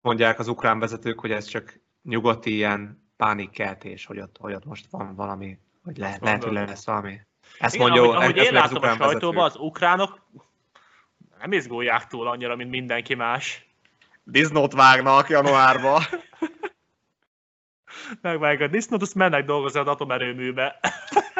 mondják az ukrán vezetők, hogy ez csak nyugati ilyen pánikkeltés, hogy ott, hogy ott most van valami, hogy le, lehet, hogy lesz valami. Ezt Igen, mondja, ahogy, ahogy én látom a sajtóban, az ukránok nem izgulják túl annyira, mint mindenki más. Disznót vágnak januárba. Megvágják a disznót, azt mennek dolgozni az atomerőműbe.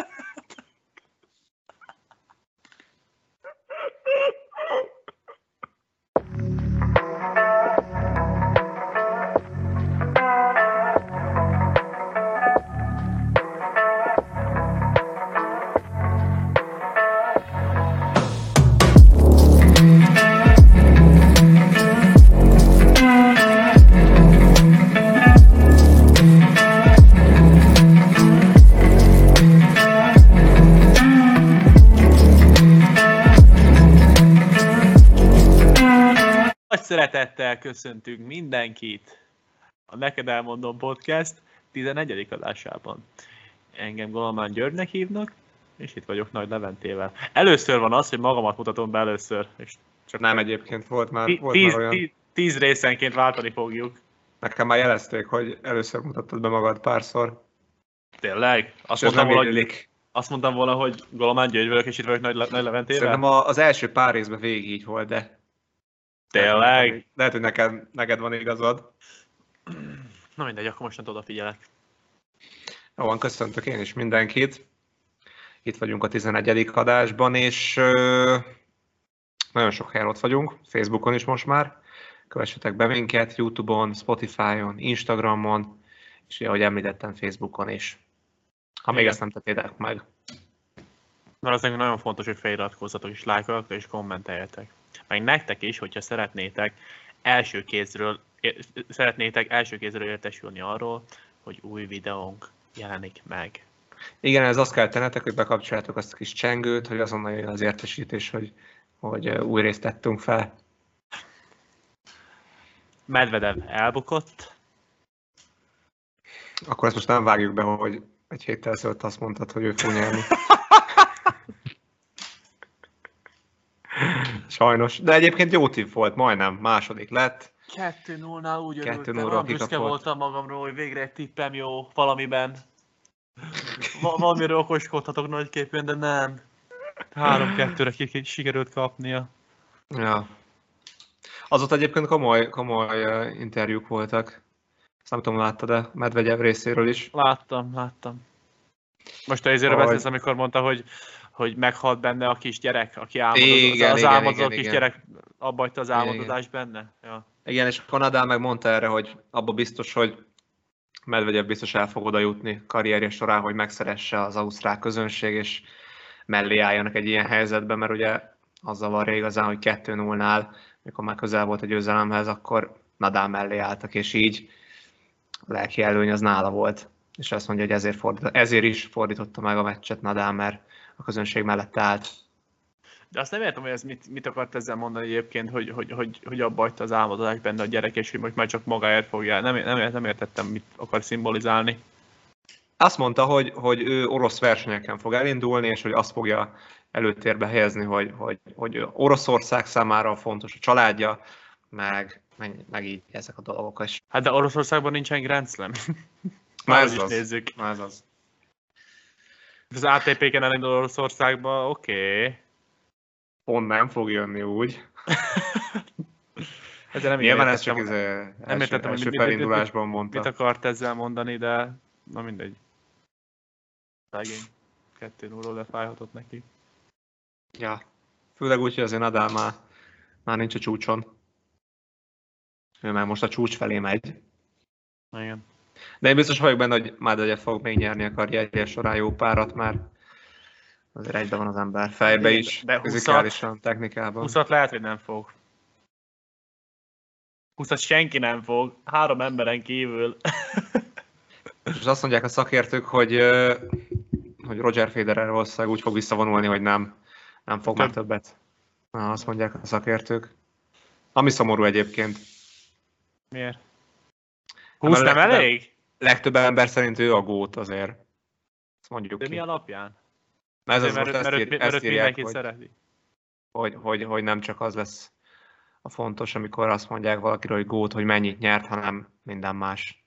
köszöntünk mindenkit a Neked Elmondom Podcast 11. adásában. Engem Golamán Györgynek hívnak, és itt vagyok Nagy Leventével. Először van az, hogy magamat mutatom be először. És csak Nem egyébként, volt már, volt tíz, már olyan... Tíz, tíz részenként váltani fogjuk. Nekem már jelezték, hogy először mutattad be magad párszor. Tényleg? Azt mondtam, hogy, azt mondtam volna, hogy Golamán György vagyok, és itt vagyok Nagy, Nagy Leventével? Szerintem az első pár részben végig így volt, de Tényleg? Lehet, hogy neked, neked van igazad. Na mindegy, akkor most odafigyelek. Jó van, köszöntök én is mindenkit. Itt vagyunk a 11. adásban, és ö, nagyon sok helyen ott vagyunk, Facebookon is most már. Kövessetek be minket, Youtube-on, Spotify-on, Instagramon, és ahogy említettem, Facebookon is. Ha még Igen. ezt nem tettétek meg. Mert az nagyon fontos, hogy feliratkozzatok és lájkoljatok és kommenteljetek meg nektek is, hogyha szeretnétek első kézről, szeretnétek első kézről értesülni arról, hogy új videónk jelenik meg. Igen, ez azt kell tennetek, hogy bekapcsoljátok azt a kis csengőt, hogy azonnal jön az értesítés, hogy, hogy új részt tettünk fel. Medvedev elbukott. Akkor ezt most nem vágjuk be, hogy egy héttel ezelőtt azt mondtad, hogy ő fog nyerni. Sajnos. De egyébként jó tipp volt, majdnem. Második lett. 2-0-nál úgy örültem, olyan büszke voltam magamról, hogy végre egy tippem jó valamiben. Va- valamiről okoskodhatok nagyképpen, de nem. 3-2-re ki- sikerült kapnia. Ja. Azóta egyébként komoly, komoly uh, interjúk voltak. Ezt nem tudom, láttad de Medvegyev részéről is? Láttam, láttam. Most ezért beszélsz, amikor mondta, hogy hogy meghalt benne a kisgyerek, aki álmodott, igen, az, az igen, álmodó igen, kisgyerek abba az álmodozás igen. benne. Ja. Igen, és Kanadá meg mondta erre, hogy abba biztos, hogy Medvegyev biztos el fog oda jutni karrierje során, hogy megszeresse az ausztrál közönség, és mellé álljanak egy ilyen helyzetben, mert ugye azzal van igazán, hogy 2-0-nál, mikor már közel volt a győzelemhez, akkor Nadal mellé álltak, és így a lelki előny az nála volt. És azt mondja, hogy ezért, fordít, ezért is fordította meg a meccset Nadal, mert a közönség mellett állt. De azt nem értem, hogy ez mit, mit akart ezzel mondani egyébként, hogy, hogy, hogy, hogy abba hagyta az álmodozás benne a gyerek, és hogy most már csak magáért fogja. Nem, nem, nem értettem, mit akar szimbolizálni. Azt mondta, hogy, hogy ő orosz versenyeken fog elindulni, és hogy azt fogja előtérbe helyezni, hogy, hogy, hogy Oroszország számára fontos a családja, meg, meg, meg így ezek a dolgok is. Hát de Oroszországban nincsen Grand Slam. Már ez az. Nézzük. Már ez az. Az ATP-ken elindul Oroszországba, oké. Okay. Pont nem fog jönni úgy. Ez nem Nyilván ez csak első, nem értettem, első hogy felindulásban mit, mondta. Mit akart ezzel mondani, de na mindegy. Szegény. Kettő nulló lefájhatott neki. Ja. Főleg úgy, hogy azért Nadal már, már nincs a csúcson. Ő már most a csúcs felé megy. Igen. De én biztos vagyok benne, hogy Medvegyev fog még nyerni a karrierje során jó párat, mert azért egyben van az ember fejbe is, de fizikálisan, technikában. 20 lehet, hogy nem fog. 20 senki nem fog, három emberen kívül. És azt mondják a szakértők, hogy, hogy Roger Federer valószínűleg úgy fog visszavonulni, hogy nem, nem fog Több. már többet. Na, azt mondják a szakértők. Ami szomorú egyébként. Miért? 20 nem elég? Legtöbb ember szerint ő a gót azért. Ezt mondjuk De ki. mi alapján? Mert ez az mert, most mert, ezt, ír, mert, ezt írják, hogy, szereti. Hogy, hogy, hogy nem csak az lesz a fontos, amikor azt mondják valakiről, hogy gót, hogy mennyit nyert, hanem minden más.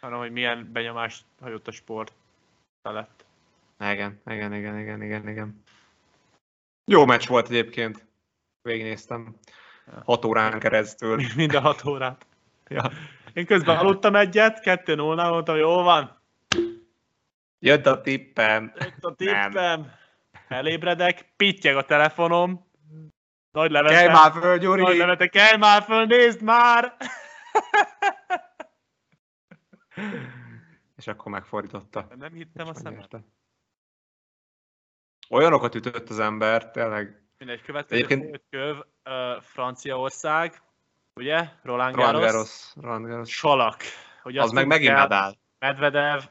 Hanem, hogy milyen benyomást hagyott a sport felett. Igen, igen, igen, igen, igen, igen. Jó meccs volt egyébként. Végignéztem. Hat órán keresztül. Minden hat órát. Ja. Én közben aludtam egyet, kettő 0 mondtam, jó van. Jött a tippem. Jött a tippem. Elébredek, pittyeg a telefonom. Nagy levete. Kelj már föl, Gyuri! Nagy levete, kelj már föl, nézd már! És akkor megfordította. Nem hittem a megnyerte. Olyanokat ütött az ember, tényleg. Mindegy, következő Egyébként- köv, uh, Franciaország, ugye? Roland Roland Garros. Roland Garros. Salak. Hogy Az meg megint Nadal. Medvedev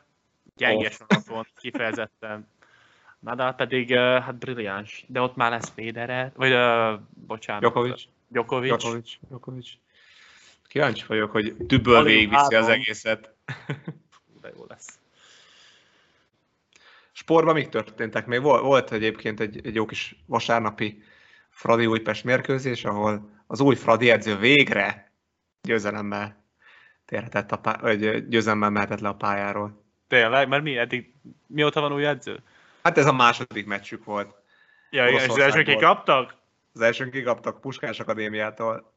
gyenge Off. sorot volt, kifejezetten. Nadal pedig hát brilliáns, de ott már lesz Federer, vagy uh, bocsánat. Djokovic. Djokovic. Djokovic. Djokovic. Kíváncsi vagyok, hogy dübböl Alig végigviszi az egészet. De jó lesz. Sportban mik történtek? Még volt, volt egyébként egy, egy jó kis vasárnapi Fradi Újpest mérkőzés, ahol az új Fradi edző végre győzelemmel térhetett a pá- vagy győzelemmel mehetett le a pályáról. Tényleg, mert mi eddig, mióta van új edző? Hát ez a második meccsük volt. Ja, igen, és az Oroszországból. első kikaptak? Az elsőn kikaptak Puskás Akadémiától.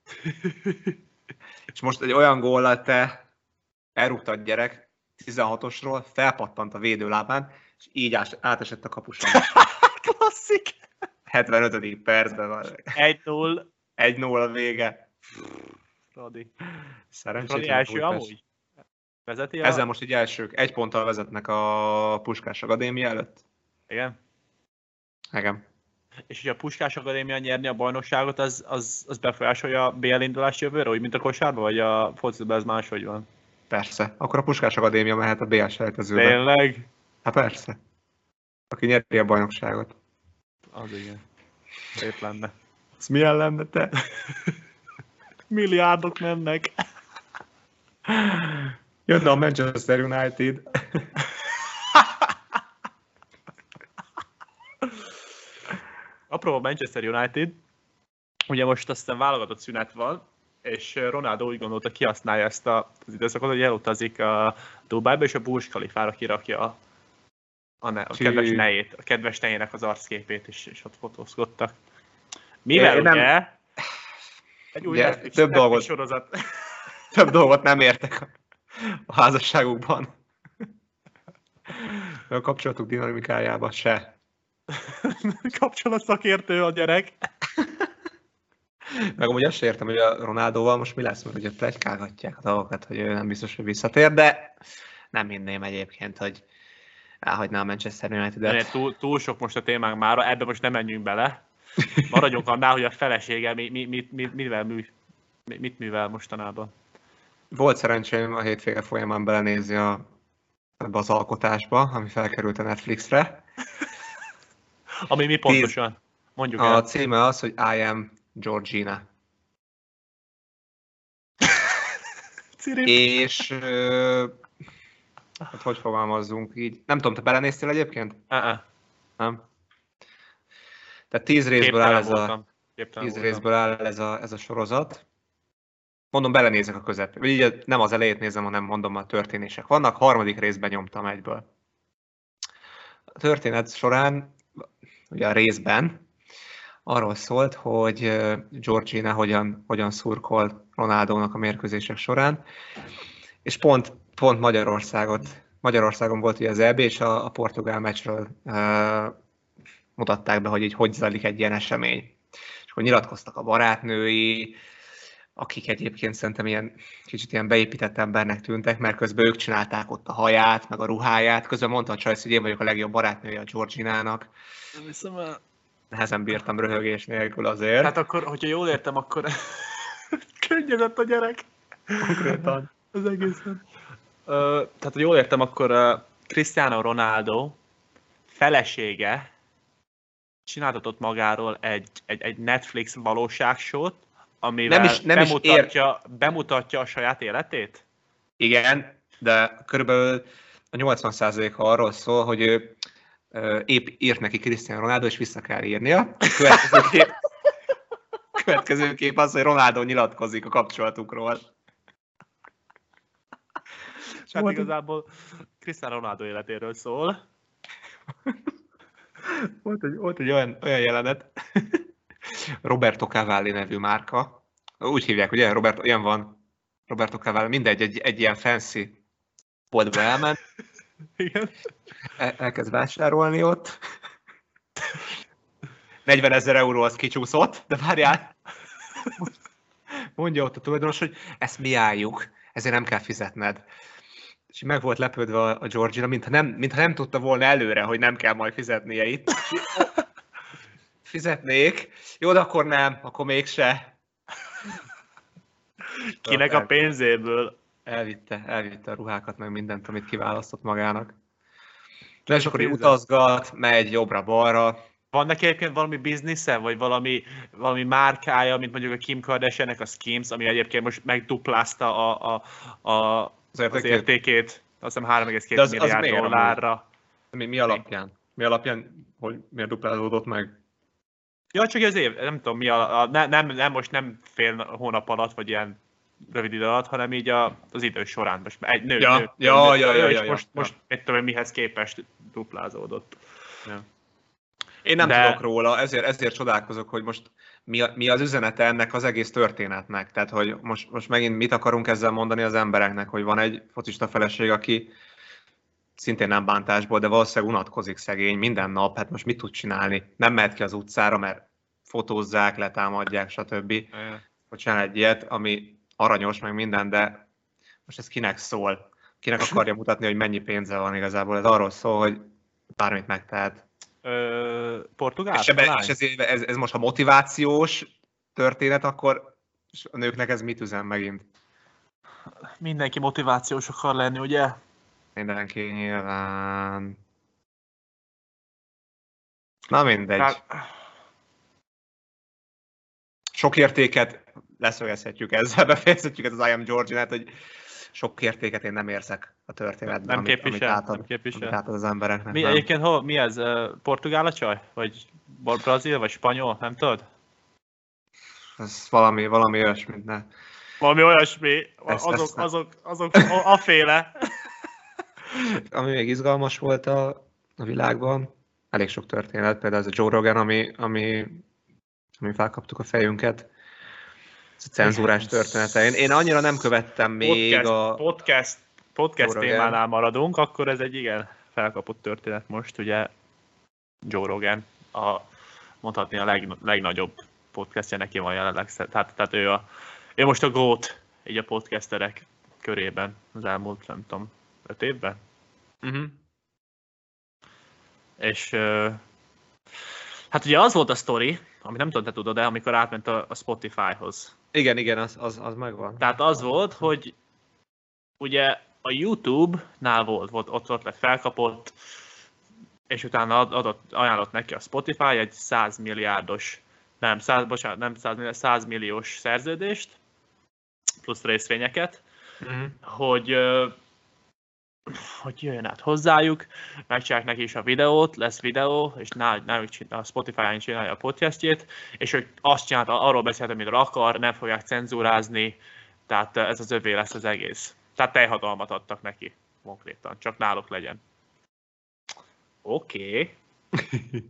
És most egy olyan góllal te elrúgtad gyerek 16-osról, felpattant a védőlábán, és így átesett a kapuson. Klasszik! 75. percben van. 1-0, 1-0 a vége. Fradi. Szerencsét. Fradi első amúgy? Vezeti a... Ezzel most így elsők. Egy ponttal vezetnek a Puskás Akadémia előtt. Igen. Igen. És hogy a Puskás Akadémia nyerni a bajnokságot, az, az, az befolyásolja a BL indulást jövőre, úgy mint a kosárba, vagy a focizban ez máshogy van? Persze. Akkor a Puskás Akadémia mehet a BL selejtezőbe. Tényleg? Hát persze. Aki nyeri a bajnokságot. Az igen. Szép lenne. Ez milyen lenne te? Milliárdok mennek. Jönne a Manchester United. Apró a Manchester United. Ugye most aztán válogatott szünet van, és Ronaldo úgy gondolta, kihasználja ezt a, az időszakot, hogy elutazik a Dubájba, és a Burj Khalifára kirakja a, a, ne, a kedves nejét, a kedves nejének az arcképét, és, és ott fotózkodtak. Mivel Én nem- ugye egy új Ugye, több dolgot- sorozat. Több dolgot nem értek a- a házasságukban. A kapcsolatuk dinamikájában se. Kapcsolat szakértő a gyerek. Meg amúgy azt sem értem, hogy a Ronaldóval most mi lesz, mert ugye plegykálgatják a dolgokat, hogy ő nem biztos, hogy visszatér, de nem hinném egyébként, hogy elhagyná a Manchester De United-et. túl, túl sok most a témánk már, ebbe most nem menjünk bele. Maradjunk annál, hogy a felesége mi, mi, mi, mi, mivel mű, mi- mit művel mostanában. Volt szerencsém a hétvége folyamán belenézni a, ebbe az alkotásba, ami felkerült a Netflixre. Ami mi pontosan? Mondjuk A el. címe az, hogy I am Georgina. És ö, hát hogy fogalmazzunk így? Nem tudom, te belenéztél egyébként? Uh-uh. Nem? Tehát tíz részből áll ez a, voltam. Tíz részből áll ez a, ez a sorozat. Mondom, belenézek a közepén. Vagy így nem az elejét nézem, hanem mondom, a történések vannak. Harmadik részben nyomtam egyből. A történet során, ugye a részben, arról szólt, hogy Georgina hogyan, hogyan szurkol Ronaldónak a mérkőzések során, és pont, pont Magyarországot, Magyarországon volt ugye az EB, és a, a portugál meccsről ö, mutatták be, hogy így hogy zajlik egy ilyen esemény. És akkor nyilatkoztak a barátnői, akik egyébként szerintem ilyen kicsit ilyen beépített embernek tűntek, mert közben ők csinálták ott a haját, meg a ruháját. Közben mondta a Csajsz, hogy én vagyok a legjobb barátnője a Georginának. Nem hiszem el. Nehezen bírtam röhögés nélkül azért. Hát akkor, hogyha jól értem, akkor könnyedett a gyerek. konkrétan. Az egészen. Tehát, hogy jól értem, akkor uh, Cristiano Ronaldo felesége csináltatott magáról egy, egy, egy Netflix valóságsót, amivel Nem is- nem is bemutatja, bemutatja a saját életét? Igen, de körülbelül a 80%-a arról szól, hogy ő épp írt neki Cristiano Ronaldo, és vissza kell írnia. A következő két, Következő kép az, hogy Ronaldo nyilatkozik a kapcsolatukról. Hát igazából Cristiano Ronaldo életéről szól. volt egy, volt egy olyan, olyan jelenet, Roberto Cavalli nevű márka, úgy hívják, ugye? Robert, ilyen van, Roberto Cavalli, mindegy, egy, egy ilyen fancy boltba elment, Igen. el, elkezd vásárolni ott, 40 ezer euró az kicsúszott, de várjál, mondja ott a tulajdonos, hogy ezt mi álljuk, ezért nem kell fizetned. És meg volt lepődve a, a Georgina, mintha nem, mintha nem tudta volna előre, hogy nem kell majd fizetnie itt. Fizetnék. Jó, de akkor nem, akkor mégse. Kinek a pénzéből? Elvitte, elvitte a ruhákat, meg mindent, amit kiválasztott magának. De és akkor így utazgat, megy jobbra-balra. Van neki egyébként valami biznisze, vagy valami, valami márkája, mint mondjuk a Kim Kardashiannek a Skims, ami egyébként most megduplázta a, a, a, Az az értékét. értékét, azt hiszem 3,2 De az- az milliárd amúgy? dollárra. Mi, mi alapján? Mi alapján, hogy miért duplázódott meg? Ja, csak az év, nem tudom mi a, a ne, nem, nem, most nem fél hónap alatt, vagy ilyen rövid idő alatt, hanem így a, az idő során. Most egy nő, Ja, nő, ja, nő, ja, nő, ja, és ja, ja, most, ja. most mit tudom, én, mihez képest duplázódott. Én nem De... tudok róla, ezért, ezért csodálkozok, hogy most mi, a, mi az üzenete ennek az egész történetnek. Tehát, hogy most, most megint mit akarunk ezzel mondani az embereknek, hogy van egy focista feleség, aki szintén nem bántásból, de valószínűleg unatkozik szegény minden nap, hát most mit tud csinálni? Nem mehet ki az utcára, mert fotózzák, letámadják, stb. Hogy csinál egy ilyet, ami aranyos, meg minden, de most ez kinek szól? Kinek akarja mutatni, hogy mennyi pénze van igazából? Ez arról szól, hogy bármit megtehet. Ö, portugál? És, ebbe, és ez, ez, ez most a motivációs történet, akkor és a nőknek ez mit üzen megint? Mindenki motivációs akar lenni, ugye? Mindenki nyilván... Na mindegy. Hát, Sok értéket leszögezhetjük ezzel, befejezhetjük ezt az I am Georgian-et, hogy sok értéket én nem érzek a történetben, Nem amit, képvisel, amit, átad, nem képvisel. amit átad az embereknek. mi, nem. egyébként hol, mi ez? Portugál a csaj? Vagy bra- brazil, vagy spanyol? Nem tudod? Ez valami, valami olyasmit, ne. Valami olyasmi, Ezt- azok, ezt nem. azok, azok, a, a féle. Ami még izgalmas volt a, a világban, elég sok történet, például ez a Joe Rogan, ami, ami, ami felkaptuk a fejünket. Cenzúrás története. Én, én annyira nem követtem még Podcast, a... podcast, podcast Rogan. témánál maradunk, akkor ez egy igen felkapott történet most, ugye Joe Rogan, a, mondhatni a leg, legnagyobb podcastja neki van jelenleg, tehát, tehát ő, a, ő most a GOAT így a podcasterek körében az elmúlt, nem tudom, öt évben. Uh-huh. És hát ugye az volt a sztori, amit nem tudom, te tudod, de amikor átment a, a Spotify-hoz. Igen, igen, az, az, az megvan. Tehát az volt, hogy ugye a YouTube-nál volt, volt ott, ott lett felkapott, és utána ad- adott, ajánlott neki a Spotify egy 100 milliárdos, nem, 100, bocsánat, nem 100 milliárdos, 100 milliós szerződést, plusz részvényeket, Uh-huh. hogy, hogy jöjjön át hozzájuk, megcsinálják neki is a videót, lesz videó, és náluk, csinál, a Spotify-on csinálja a podcastjét, és hogy azt csinálta, arról beszélt, amit akar, nem fogják cenzúrázni, tehát ö, ez az övé lesz az egész. Tehát teljhatalmat adtak neki konkrétan, csak náluk legyen. Oké. Okay.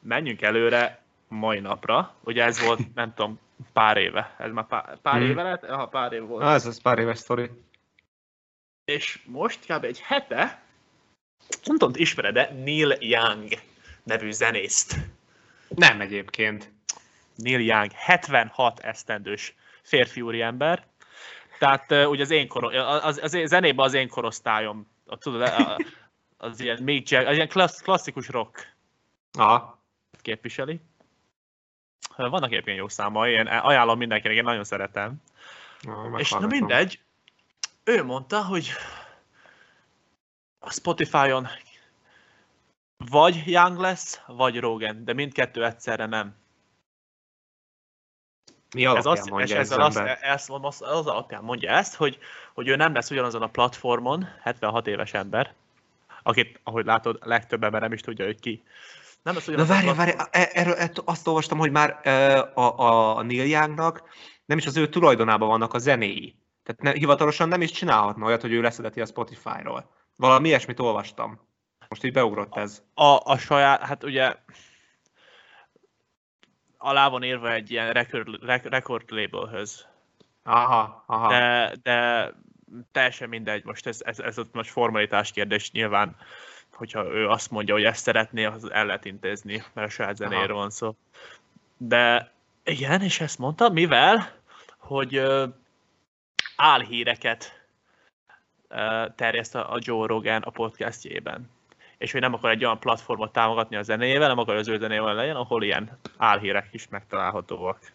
Menjünk előre mai napra. Ugye ez volt, nem tudom, pár éve. Ez már pár, pár Hmm. éve lett? Aha, pár év volt. Ah, ez az pár éves sztori. És most kb. egy hete, nem tudom, ismered de Neil Young nevű zenészt. Nem egyébként. Neil Young, 76 esztendős férfi úriember. Tehát uh, ugye az én koro, az, az én zenében az én korosztályom, a, tudod, a, az ilyen Mick Jagger, az ilyen klassz, klasszikus rock Aha. képviseli. Vannak egyébként jó számai, én ajánlom mindenkinek, én nagyon szeretem. Ah, És na mindegy, ő mondta, hogy a Spotify-on vagy Young lesz, vagy Rogan, de mindkettő egyszerre nem. Mi Ez azt, mondja ez ezzel az ezt, az, az alapján mondja ezt, hogy, hogy ő nem lesz ugyanazon a platformon, 76 éves ember, akit, ahogy látod, legtöbb ember nem is tudja, hogy ki. Nem hogy Na várj, várj, e- erről e- azt olvastam, hogy már e, a, a, a Neil Youngnak nem is az ő tulajdonában vannak a zenéi. Tehát ne, hivatalosan nem is csinálhatna olyat, hogy ő leszedeti a Spotify-ról. Valami ilyesmit olvastam. Most így beugrott ez. A, a saját, hát ugye alá van írva egy ilyen record, record labelhöz. Aha, aha. De, de teljesen mindegy, most ez, ez, ez most formalitás kérdés nyilván, hogyha ő azt mondja, hogy ezt szeretné, az el lehet intézni, mert a saját zenéről van szó. De igen, és ezt mondta, mivel, hogy álhíreket terjeszt a, Joe Rogan a podcastjében. És hogy nem akar egy olyan platformot támogatni a zenéjével, nem akar az ő zenével legyen, ahol ilyen álhírek is megtalálhatóak.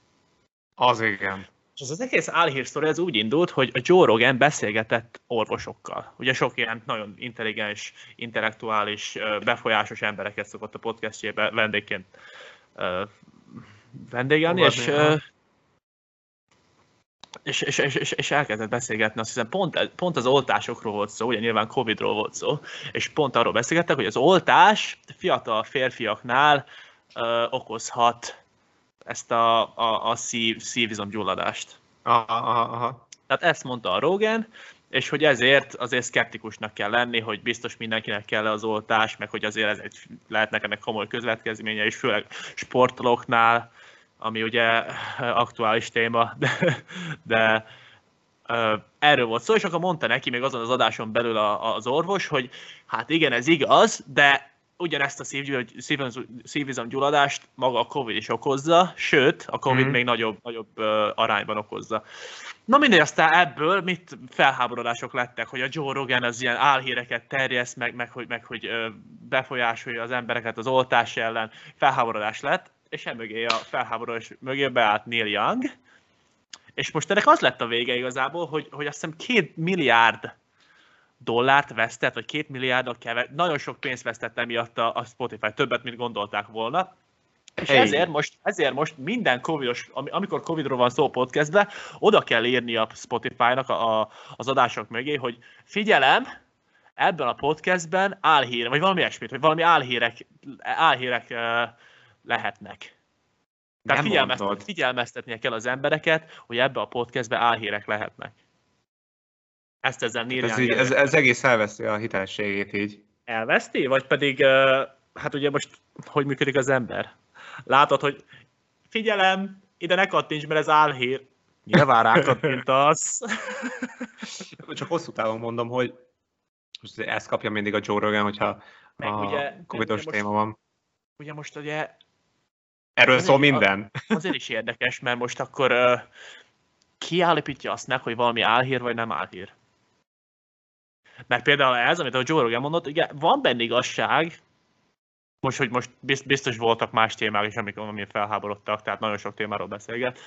Az igen. És az, az egész álhírsztori az úgy indult, hogy a Joe Rogan beszélgetett orvosokkal. Ugye sok ilyen nagyon intelligens, intellektuális, befolyásos embereket szokott a podcastjébe vendégként vendégelni, és, és, és, és, és elkezdett beszélgetni, azt hiszem pont, pont az oltásokról volt szó, ugye nyilván Covidról volt szó, és pont arról beszélgettek, hogy az oltás fiatal férfiaknál ö, okozhat ezt a, a, a szív, szívizomgyulladást. Aha, aha. Tehát ezt mondta a Rogan, és hogy ezért azért szkeptikusnak kell lenni, hogy biztos mindenkinek kell az oltás, meg hogy azért ez egy, lehetnek ennek komoly közvetkezménye, és főleg sportolóknál, ami ugye aktuális téma, de, de erről volt szó, és akkor mondta neki még azon az adáson belül az orvos, hogy hát igen, ez igaz, de ugyanezt a szívizomgyulladást maga a Covid is okozza, sőt, a Covid mm. még nagyobb, nagyobb arányban okozza. Na mindegy, aztán ebből mit felháborodások lettek, hogy a Joe Rogan az ilyen álhíreket terjeszt, meg, meg, hogy, meg hogy befolyásolja az embereket az oltás ellen, felháborodás lett, és emögé a felháborodás mögé beállt Neil Young, és most ennek az lett a vége igazából, hogy, hogy azt hiszem két milliárd dollárt vesztett, vagy két milliárdal keve, nagyon sok pénzt vesztett emiatt a, a Spotify, többet, mint gondolták volna. És hey. ezért most, ezért most minden covidos, amikor covidról van szó podcastben, oda kell írni a Spotify-nak a, a, az adások mögé, hogy figyelem, ebben a podcastben álhír, vagy valami ilyesmit, vagy valami álhírek, álhírek lehetnek. Tehát figyelmeztet, figyelmeztetnie kell az embereket, hogy ebbe a podcastben álhírek lehetnek. Ezt ezzel Neil ez, így, ez, ez egész elveszti a hitelességét így. Elveszti? Vagy pedig, hát ugye most hogy működik az ember? Látod, hogy figyelem, ide ne kattints, mert ez álhír. Nyilván rákattintasz. Csak hosszú távon mondom, hogy most ezt kapja mindig a Joe Rogan, hogyha meg a ugye, covidos ugye téma van. Ugye most ugye... Erről szól minden. Azért is érdekes, mert most akkor uh, kiállapítja azt meg, hogy valami álhír vagy nem álhír. Mert például ez, amit a Joe Rogan mondott, ugye van benne igazság, most, hogy most biztos voltak más témák is, amik amilyen felháborodtak, tehát nagyon sok témáról beszélget,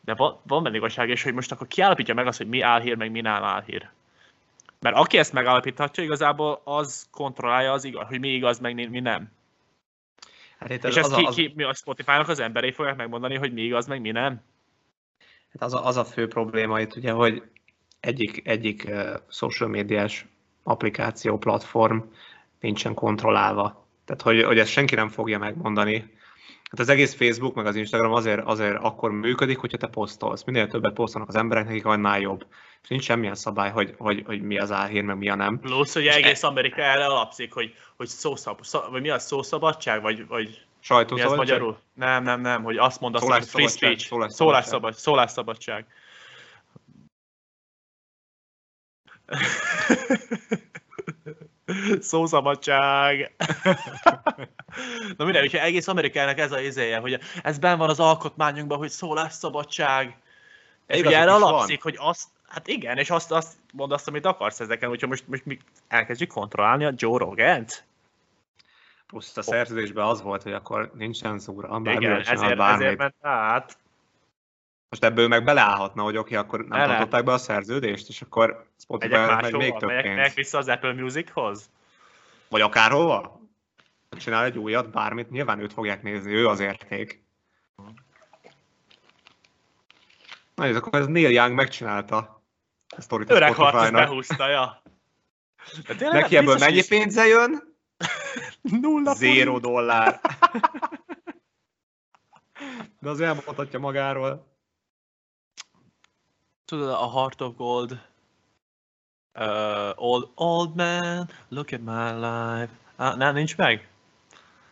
de van, van benne igazság, és hogy most akkor kiállapítja meg azt, hogy mi álhír, meg mi nem álhír. Mert aki ezt megállapíthatja, igazából az kontrollálja az igaz, hogy mi igaz, meg mi nem. Hát és ezt ki, az... ki, mi a Spotify-nak az emberei fogják megmondani, hogy mi igaz, meg mi nem? Hát az a, az a fő probléma itt ugye, hogy egyik, egyik uh, social médiás applikáció, platform nincsen kontrollálva. Tehát, hogy, hogy ezt senki nem fogja megmondani. Hát az egész Facebook, meg az Instagram azért, azért akkor működik, hogyha te posztolsz. Minél többet posztolnak az emberek, nekik annál jobb. És nincs semmilyen szabály, hogy, hogy, hogy mi az álhír, meg mi a nem. Plusz, hogy egész e... Amerika erre alapszik, hogy, hogy szószab, szab, vagy mi az szószabadság, vagy, vagy mi az magyarul? Nem, nem, nem, hogy azt mondasz, hogy free speech, szólásszabadság. szólásszabadság. Szószabadság. Na minden, hogyha egész Amerikának ez a izéje, hogy ez ben van az alkotmányunkban, hogy szólásszabadság. És ugye erre alapszik, van. hogy azt, hát igen, és azt, azt mondd azt, amit akarsz ezeken, hogyha most, most mi elkezdjük kontrollálni a Joe Rogan-t. Plusz a szerződésben az volt, hogy akkor nincsen szóra, igen, ezért, ezért ment át. Most ebből meg beleállhatna, hogy oké, okay, akkor nem Ele. tartották be a szerződést, és akkor Spotify megy még több megyek, pénz. Megyek vissza az Apple Musichoz? Vagy akárhova? Csinál egy újat, bármit, nyilván őt fogják nézni, ő az érték. Na, ez akkor ez Neil Young megcsinálta a sztorit Öreg a behúzta, ja. Neki ebből mennyi is... pénze jön? Nulla Zéro dollár. De az elmondhatja magáról. Tudod, a Heart of Gold. Uh, old, old man, look at my life. Ah, nem, nincs meg?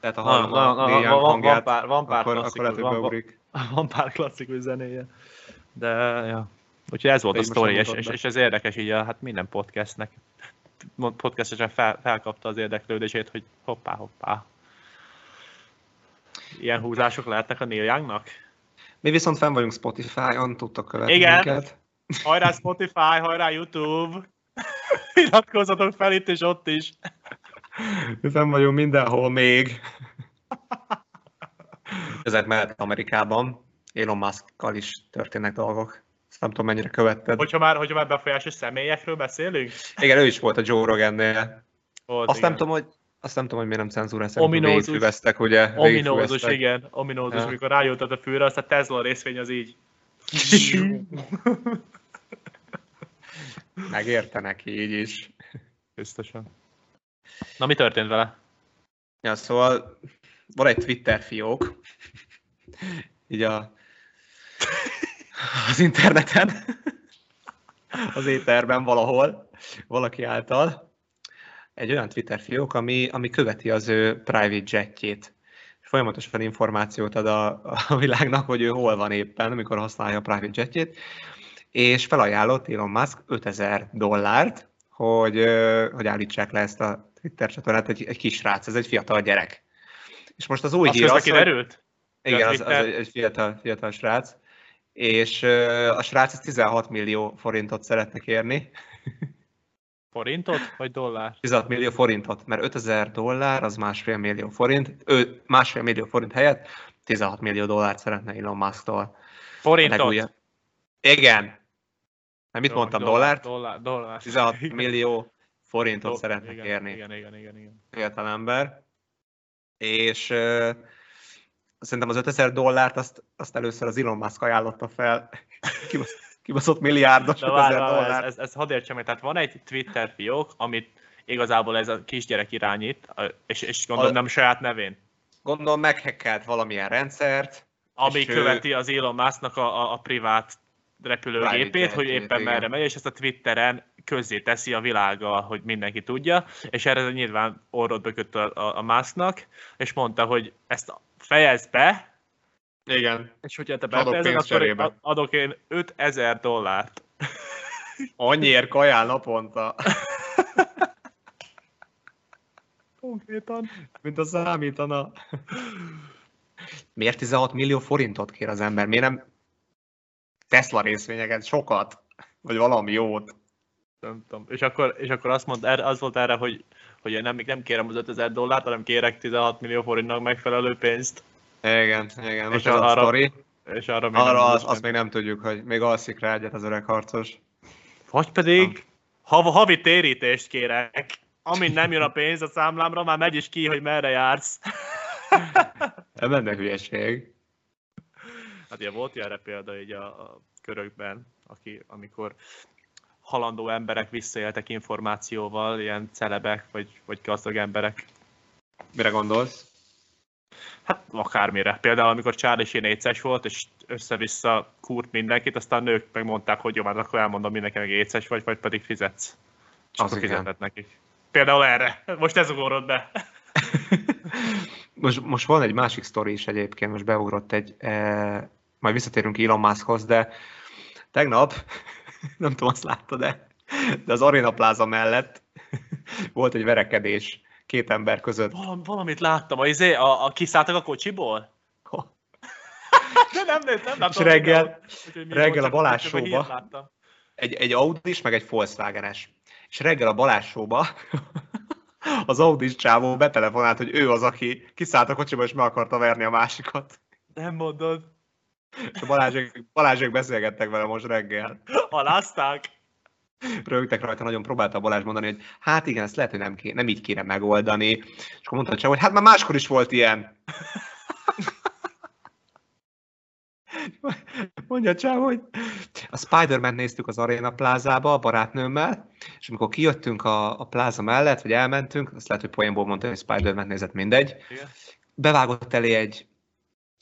Tehát Na, hallom na, a na, Neil van- van pár- van pár akkor, akkor lehet, klasszikus, van- beugrik. Van pár klasszikus zenéje. De, ja. Úgyhogy ez volt Te a sztori, és, és, és ez érdekes, így a, hát minden podcastnek podcastesen fel, felkapta az érdeklődését, hogy hoppá, hoppá. Ilyen húzások lehetnek a Neil Youngnak? Mi viszont fenn vagyunk Spotify-on, tudtok követni Igen. minket. Hajrá Spotify, hajrá YouTube! Iratkozzatok fel itt és ott is! Fenn vagyunk mindenhol még. Ezek mellett Amerikában Elon Muskkal is történnek dolgok. Ezt nem tudom, mennyire követted. Hogyha már, hogyha már befolyásos személyekről beszélünk? Igen, ő is volt a Joe Rogannél. Volt, Azt igen. nem tudom, hogy azt nem tudom, hogy miért nem cenzúrázták, Ominózus. végigfüvesztek, ugye? Ominózus, végigfüvesztek. igen, ominózus, Ja. amikor rájutott a fűre, azt a Tesla részvény az így. Megérte neki így is. Biztosan. Na, mi történt vele? Ja, szóval van egy Twitter fiók, így a, az interneten, az éterben valahol, valaki által, egy olyan Twitter fiók, ami, ami követi az ő private jetjét. Folyamatosan információt ad a, a világnak, hogy ő hol van éppen, amikor használja a private jetjét, és felajánlott Elon Musk 5000 dollárt, hogy, hogy állítsák le ezt a Twitter csatornát, egy, egy kis srác, ez egy fiatal gyerek. És most az új Azt hír az, közben hogy... kiderült? Igen, az, az egy, egy fiatal, fiatal srác. És a srác az 16 millió forintot szeretne kérni. Forintot vagy dollár? 16 millió forintot, mert 5000 dollár az másfél millió forint. Ő másfél millió forint helyett 16 millió dollárt szeretne Elon Musk-tól. Forintot? legújabb- Igen. Nem mit Jó, mondtam, dollár, dollárt? Dollár, dollár. 16 Igen. millió forintot Do- szeretne igen, kérni. Igen, igen, igen, igen. fiatal ember, és uh, szerintem az 5000 dollárt azt, azt először az Elon Musk ajánlotta fel, kibaszott milliárdos De 5000 várj, dollár. ez, ez, ez hadd értsem tehát van egy Twitter fiók, amit igazából ez a kisgyerek irányít, és, és gondolom A- nem saját nevén, Gondolom meghekkelt valamilyen rendszert, ami És ő- követi az Elon Musknak a, a, a privát repülőgépét, hogy éppen igen. merre megy, és ezt a Twitteren közzé teszi a világgal, hogy mindenki tudja, és erre nyilván orrot bökött a, a, a Musknak, és mondta, hogy ezt fejezd be, igen, és hogyha te pénzt akkor cserébe. adok én 5000 dollárt. annyiért kajál naponta, Konkrétan. mint a számítana. Miért 16 millió forintot kér az ember? Miért nem Tesla részvényeket, sokat? Vagy valami jót? Nem tudom. És akkor, és akkor azt mondta, erre- az volt erre, hogy, hogy én nem, még nem kérem az 5000 dollárt, hanem kérek 16 millió forintnak megfelelő pénzt. Igen, igen, most És ez a arra- sztori. És arra még Arra nem azt, még nem tudjuk, hogy még alszik rá egyet az öreg harcos. Vagy pedig hav, havi térítést kérek. Amint nem jön a pénz a számlámra, már megy is ki, hogy merre jársz. Nem lenne hülyeség. Hát ugye volt ilyenre példa így a, a körökben, aki, amikor halandó emberek visszaéltek információval, ilyen celebek vagy, vagy gazdag emberek. Mire gondolsz? Hát akármire. Például amikor Charlie Sheen éces volt, és össze-vissza kúrt mindenkit, aztán nők megmondták, hogy jó, már akkor elmondom mindenki, meg éces vagy, vagy pedig fizetsz. És Az fizetett nekik. Például erre. Most ez ugorott be. most, most van egy másik sztori is egyébként, most beugrott egy, e, majd visszatérünk Elon Muskhoz, de tegnap, nem tudom, azt láttad de, de az Arena Plaza mellett volt egy verekedés két ember között. Valami, valamit láttam, a, izé, a, a kiszálltak a kocsiból? De nem, nem, nem látom. És reggel- mi reggel a Balázs. Egy, egy Audis, meg egy Volkswagen-es. És reggel a Balázs az Audis csávó betelefonált, hogy ő az, aki kiszállt a kocsiba, és meg akarta verni a másikat. Nem mondod. És a Balázsék, Balázsék beszélgettek vele most reggel. Alázták? Rögtek rajta, nagyon próbálta a Balázs mondani, hogy hát igen, ezt lehet, hogy nem, ké, nem így kéne megoldani. És akkor mondta csak, hogy hát már máskor is volt ilyen. Mondja csak, hogy a Spider-Man néztük az Arena plázába a barátnőmmel, és amikor kijöttünk a, a pláza mellett, vagy elmentünk, azt lehet, hogy poénból mondta, hogy Spider-Man nézett, mindegy. Igen. bevágott elé egy,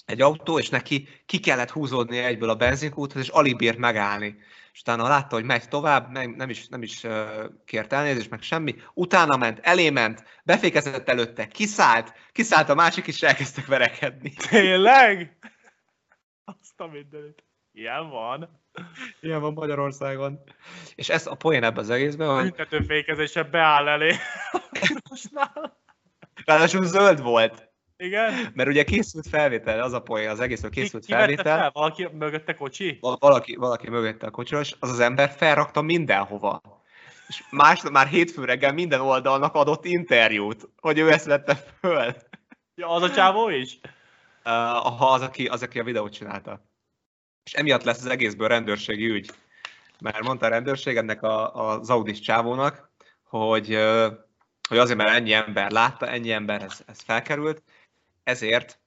egy autó, és neki ki kellett húzódni egyből a benzinkúthoz, és alig bírt megállni. És utána látta, hogy megy tovább, nem, nem is, nem is uh, kért elnézést, meg semmi. Utána ment, elé ment, befékezett előtte, kiszállt, kiszállt a másik, és elkezdtek verekedni. Tényleg? Azt a mindenit. Ilyen van. Ilyen van Magyarországon. És ez a poén ebben az egészben, hogy Büntetőfékezése beáll elé. ráadásul zöld volt. Igen? Mert ugye készült felvétel, az a poén, az egészről Ki, készült ki vette felvétel. fel? Valaki mögötte kocsi? Val- valaki, valaki mögötte a és az az ember felrakta mindenhova. És másnap már hétfő reggel minden oldalnak adott interjút, hogy ő ezt vette föl. Ja, az a csávó is? Uh, ha az aki, az, aki a videót csinálta. És emiatt lesz az egészből rendőrségi ügy. Mert mondta a rendőrség ennek a, az Audis csávónak, hogy, hogy azért, mert ennyi ember látta, ennyi ember ez, ez felkerült, ezért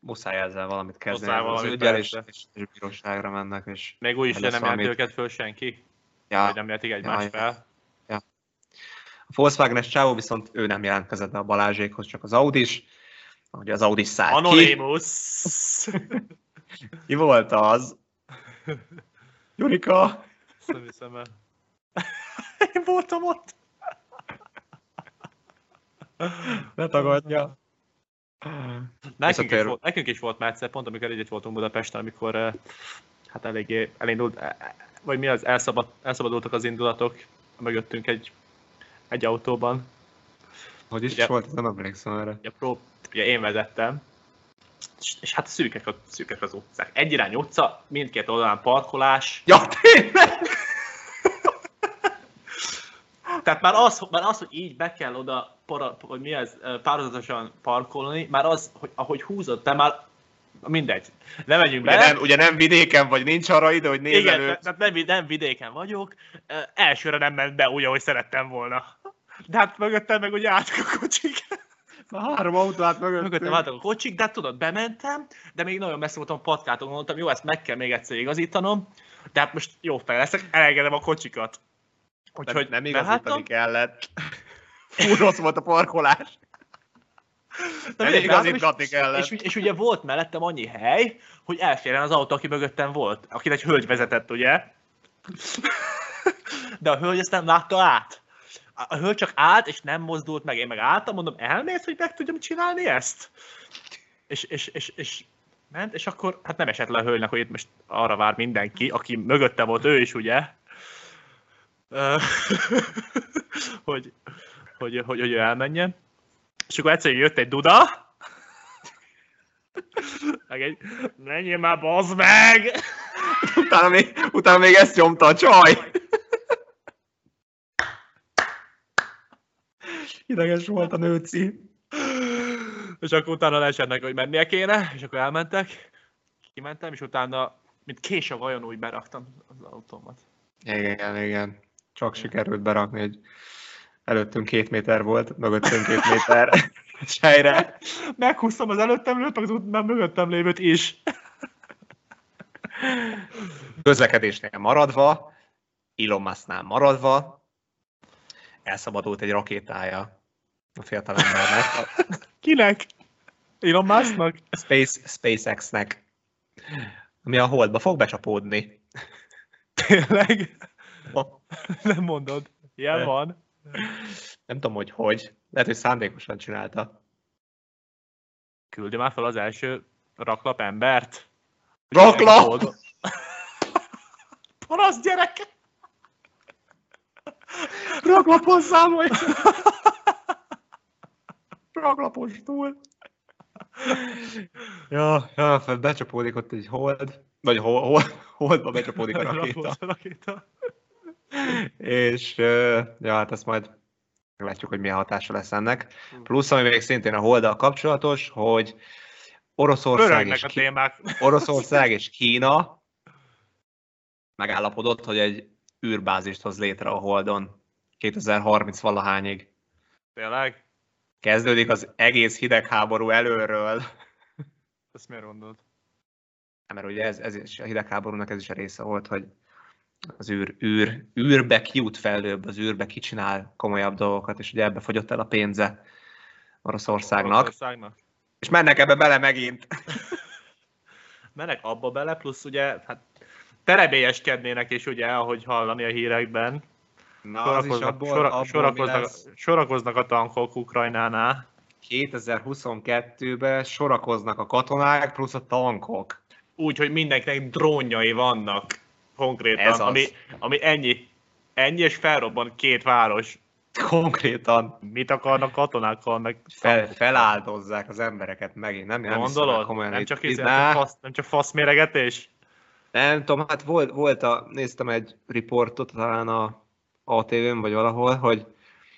muszáj ezzel valamit kezdeni. Muszáj ezzel az valamit, ügyel, és, és, és bíróságra mennek, és Még úgy is, lesz nem jelent valamit. őket föl senki. ja, Vagy nem jelentik egymást Ja, fel. A Volkswagen-es csávó viszont ő nem jelentkezett be a Balázsékhoz, csak az Audis. Ugye az Audis szállt ki. Anonymous. Ki volt az? Jurika? Ezt nem hiszem el. Én voltam ott. Ne tagadja. Nekünk is, volt, nekünk is volt már egyszer, pont amikor együtt voltunk Budapesten, amikor eh, hát eléggé elindult, eh, vagy mi az, elszabad, elszabadultak az indulatok mögöttünk egy, egy autóban. Hogy is Ugye- volt, nem emlékszem erre. Ugye, pró, ugye én vezettem, és, és hát szűkek, a, szűkek az utcák. Egy irány utca, mindkét oldalán parkolás, Ja, tényleg? Tehát már az, már az, hogy így be kell oda, para, hogy mi ez, párhuzatosan parkolni, már az, hogy ahogy húzod, te már mindegy. Nem megyünk Ugye bele. nem, ugye nem vidéken vagy, nincs arra idő, hogy Igen, nézelőt. tehát nem, nem vidéken vagyok. Elsőre nem ment be úgy, ahogy szerettem volna. De hát mögöttem meg ugye álltak a kocsik. Három autó át Mögöttem mögöttünk. álltak a kocsik, de hát tudod, bementem, de még nagyon messze voltam a patkától, mondtam, jó, ezt meg kell még egyszer igazítanom, de hát most jó fel leszek, elengedem a kocsikat. Nem, Úgyhogy nem igazítani kellett. Fú, rossz volt a parkolás. de Nem igazítgatni és- kellett. És, és ugye volt mellettem annyi hely, hogy elférjen az autó, aki mögöttem volt, akit egy hölgy vezetett, ugye? De a hölgy ezt nem látta át. A hölgy csak állt, és nem mozdult meg. Én meg álltam, mondom, elmész, hogy meg tudjam csinálni ezt? És, és, és, és ment, és akkor hát nem esett le a hölgynek, hogy itt most arra vár mindenki, aki mögötte volt ő is, ugye? Hogy, hogy, hogy, hogy ő elmenjen. És akkor egyszerűen jött egy duda, meg egy, menjél már, bazd meg! Utána még, utána még ezt nyomta a csaj. Ideges volt a nőci. És akkor utána leesetnek, hogy mennie kéne, és akkor elmentek. Kimentem, és utána, mint kés a vajon, úgy beraktam az autómat. Igen, igen. Csak sikerült berakni, hogy előttünk két méter volt, mögöttünk két méter. És helyre. Meghúztam az előttem lőtt, meg az ut- már mögöttem lévőt is. Közlekedésnél maradva, Elon Musknál maradva, elszabadult egy rakétája a fiatalembernek, a Kinek? Elon Musknak? Space, SpaceX-nek, ami a holdba fog becsapódni. Tényleg? Nem mondod. Ilyen De. van. Nem tudom, hogy hogy. Lehet, hogy szándékosan csinálta. Küldje már fel az első raklap embert. Raklap! Parasz gyerek! Raklapozzál majd! Raklapos túl. Ja, ja, becsapódik ott egy hold, vagy hol, hol, holdba becsapódik a rakéta. rakéta. És ja, hát ezt majd meglátjuk, hogy milyen hatása lesz ennek. Plusz, ami még szintén a holddal kapcsolatos, hogy Oroszország és, Ki-. Oroszország és Kína megállapodott, hogy egy űrbázist hoz létre a Holdon 2030 valahányig. Tényleg? Kezdődik az egész hidegháború előről. Ezt miért mondod? Mert ugye ez, ez is a hidegháborúnak ez is a része volt, hogy az űr, űr, űrbe kijut fejlőbb, az űrbe kicsinál komolyabb dolgokat, és ugye ebbe fogyott el a pénze Oroszországnak. Oroszországnak? És mennek ebbe bele megint. mennek abba bele, plusz ugye, hát terebélyeskednének is ugye, ahogy hallani a hírekben. Na, az is sorakoznak, abból, sora, abból sorakoznak, sorakoznak a tankok Ukrajnánál. 2022-ben sorakoznak a katonák plusz a tankok. Úgy, hogy mindenkinek drónjai vannak konkrétan, Ez az. ami, ami ennyi, ennyi és felrobban két város. Konkrétan Mit akarnak katonákkal, meg fel, feláldozzák az embereket megint. Nem, nem gondolod? komolyan Nem csak, itt- izé, nem, csak fasz, nem csak faszméregetés? Nem tudom, hát volt, volt a, néztem egy riportot talán a ATV-n vagy valahol, hogy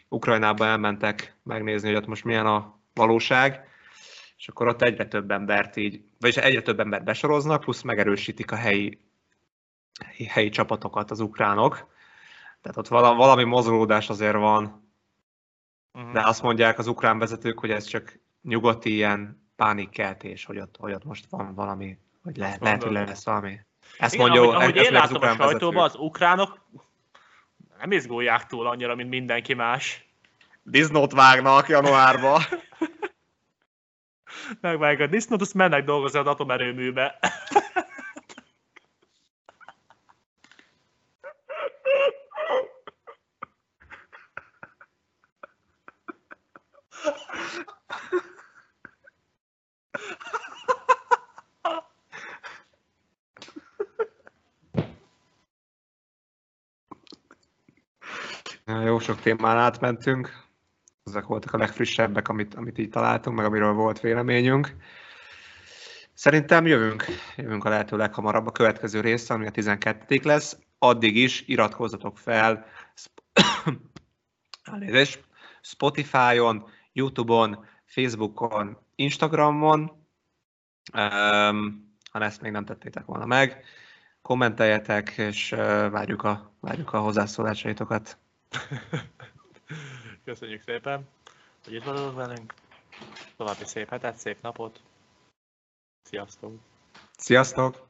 Ukrajnába elmentek megnézni, hogy ott most milyen a valóság, és akkor ott egyre több embert így, vagyis egyre több embert besoroznak, plusz megerősítik a helyi, helyi, csapatokat az ukránok. Tehát ott vala, valami mozgolódás azért van, Uh-huh. de azt mondják az ukrán vezetők, hogy ez csak nyugati ilyen pánikkeltés, hogy ott, hogy ott most van valami, hogy le, Azt lehet, hogy lesz valami. Ezt Igen, mondja, ahogy, ahogy én látom a ukrán sajtóban, az ukránok nem izgulják túl annyira, mint mindenki más. Disznót vágnak januárba. Megvágják a disznót, azt mennek dolgozni az atomerőműbe. Jó sok témán átmentünk. Ezek voltak a legfrissebbek, amit, amit így találtunk, meg amiről volt véleményünk. Szerintem jövünk, jövünk a lehető leghamarabb a következő része, ami a 12 lesz. Addig is iratkozzatok fel Elnézést. Spotify-on, YouTube-on, Facebookon, Instagramon. Um, ha ezt még nem tettétek volna meg, kommenteljetek, és uh, várjuk a, várjuk a hozzászólásaitokat. Köszönjük szépen, hogy itt voltatok velünk. További szép hetet, szép napot. Sziasztok! Sziasztok!